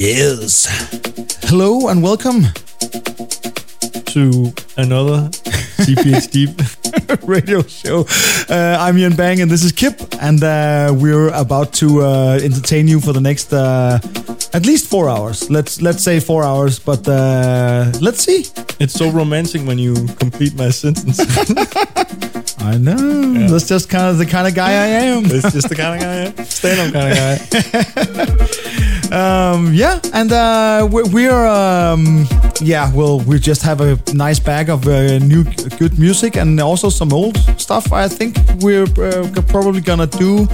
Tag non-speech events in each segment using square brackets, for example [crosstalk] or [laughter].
Yes. Hello and welcome to another [laughs] CPHD [laughs] radio show. Uh, I'm Ian Bang and this is Kip, and uh, we're about to uh, entertain you for the next uh, at least four hours. Let's let's say four hours, but uh, let's see. It's so romantic when you complete my sentence. [laughs] I know. Yeah. That's just kind of the kind of guy I am. it's just the kind of guy I am. Stand-up kind of guy. [laughs] um, yeah, and uh, we're, we're um, yeah, well, we just have a nice bag of uh, new good music and also some old stuff. I think we're uh, probably gonna do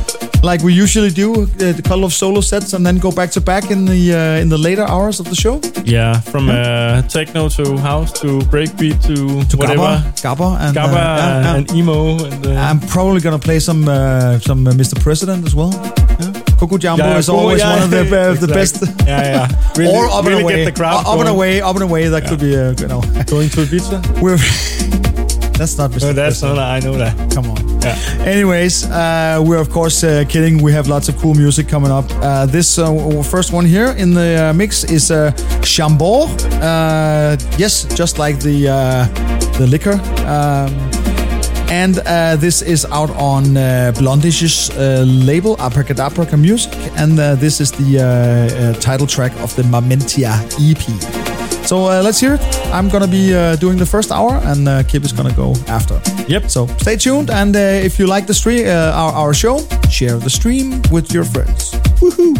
like we usually do, uh, a couple of solo sets, and then go back to back in the uh, in the later hours of the show. Yeah, from uh, techno to house to breakbeat to, To whatever. Gabba, Gabba, and, Gabba uh, yeah, yeah. and emo. And, uh, I'm probably gonna play some uh, some uh, Mr. President as well. Yeah. Coco Jamboo Yeah, is cool, always yeah, one of the uh, the [laughs] best. Yeah, yeah. [laughs] Really, or up really and away, get the crowd up and going. away, up and away. That could be, uh, you know, Going to Ibiza? [laughs] we're. That's not Mr. No, that's President. not. I know that. Come on. Yeah. Anyways, uh, we're of course uh, kidding. We have lots of cool music coming up. Uh, this uh, first one here in the uh, mix is uh, Chambord. Uh, yes, just like the uh, the liquor. Um, and uh, this is out on uh, Blondish's uh, label, Abracadabra Music, and uh, this is the title track of the Mamentia EP. So uh, let's hear it. I'm gonna be uh, doing the first hour, and uh, Kip is gonna go after. Yep. So stay tuned, and uh, if you like the stream, uh, our, our show, share the stream with your friends. Woohoo!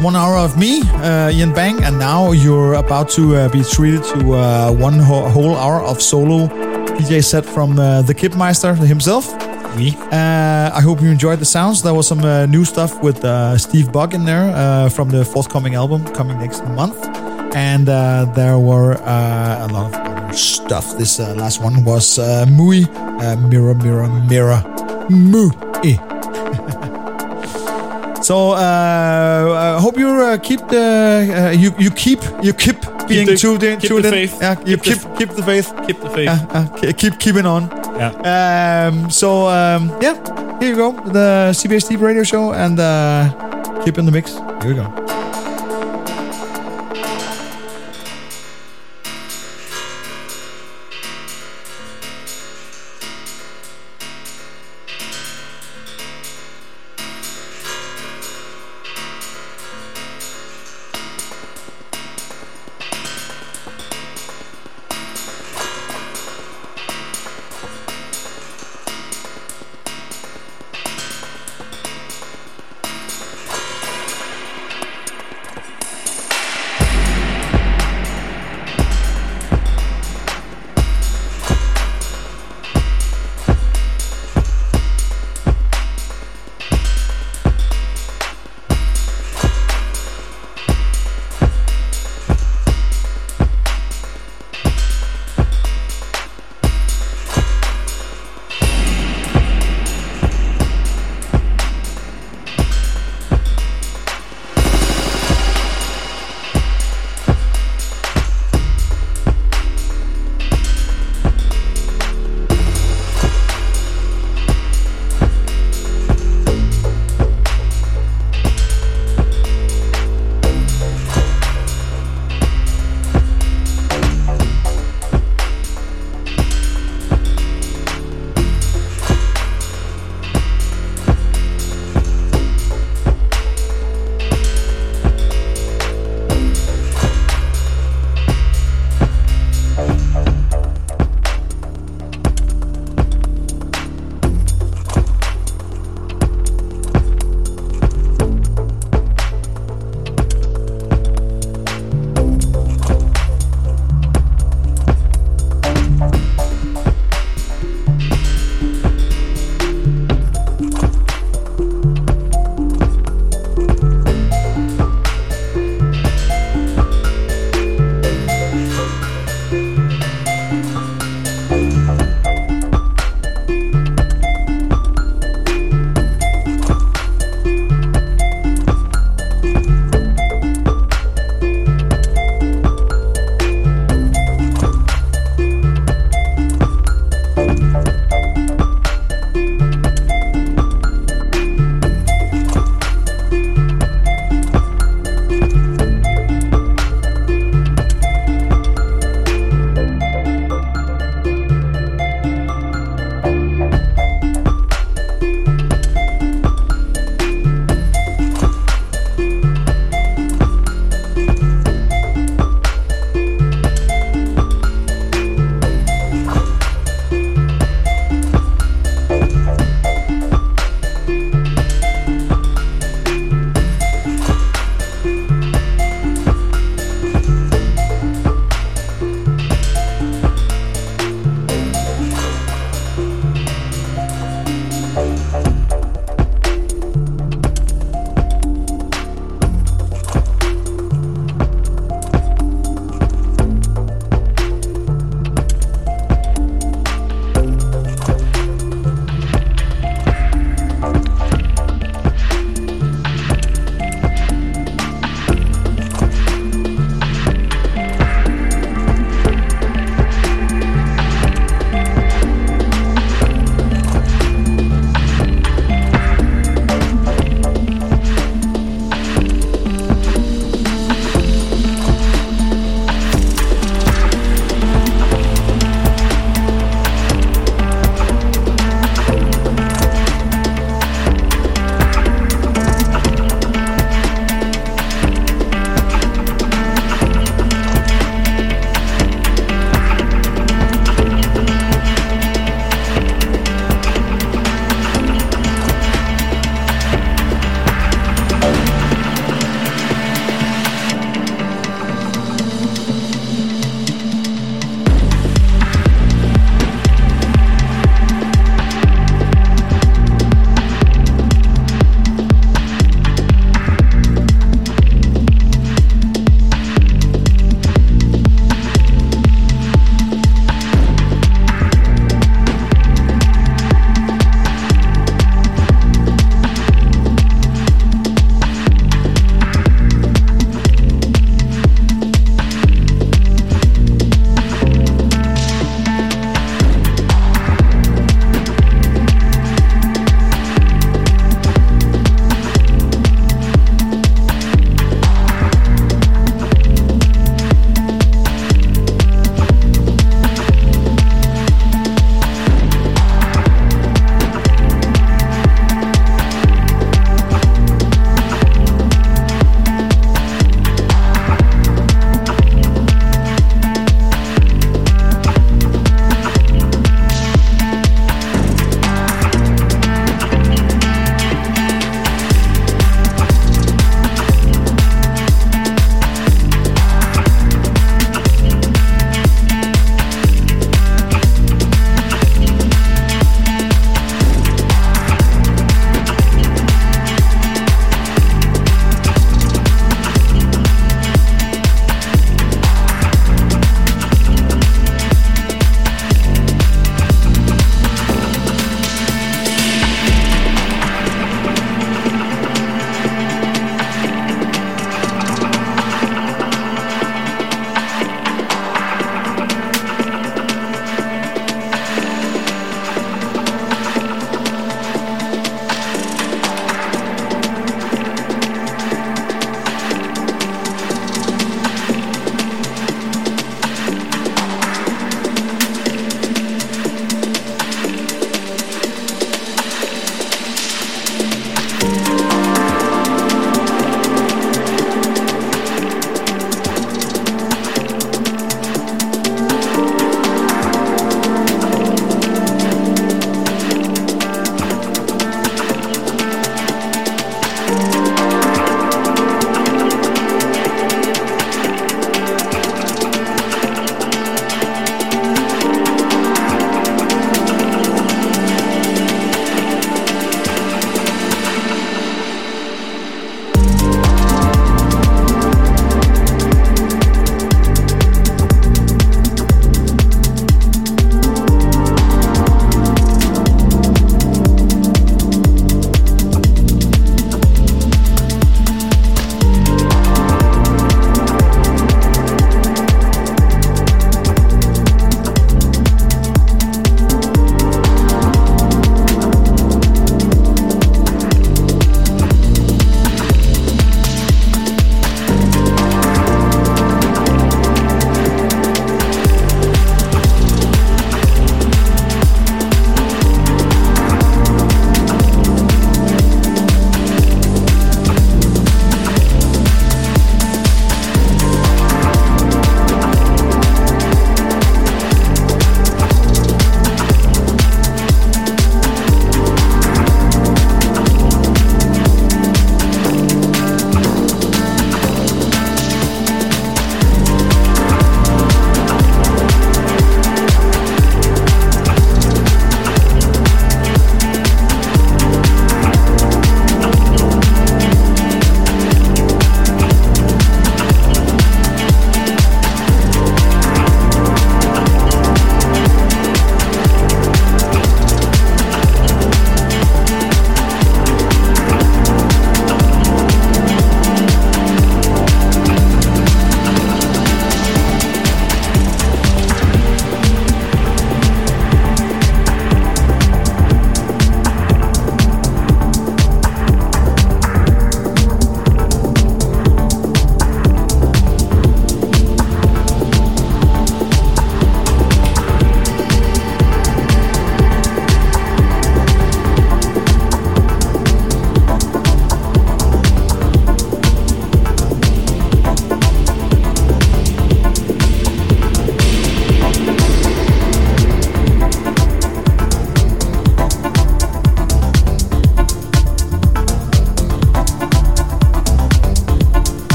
Was one hour of me, uh, Ian Bang, and now you're about to uh, be treated to uh, one ho- whole hour of solo DJ set from uh, the Kipmeister himself. Me. Uh, I hope you enjoyed the sounds. There was some uh, new stuff with uh, Steve Bug in there uh, from the forthcoming album coming next month. And uh, there were uh, a lot of other stuff. This uh, last one was uh, Mui, uh, Mirror, Mirror, Mirror, Mui. So uh, I hope you uh, keep the uh, you you keep you keep being the- tuned in. keep tuned the in. faith. Yeah, you Keep the keep keep the faith. Keep the faith. Yeah, uh, keep keeping on. Yeah. Um, so um, yeah, here you go, the CBS Deep Radio Show, and uh, keep in the mix. Here we go.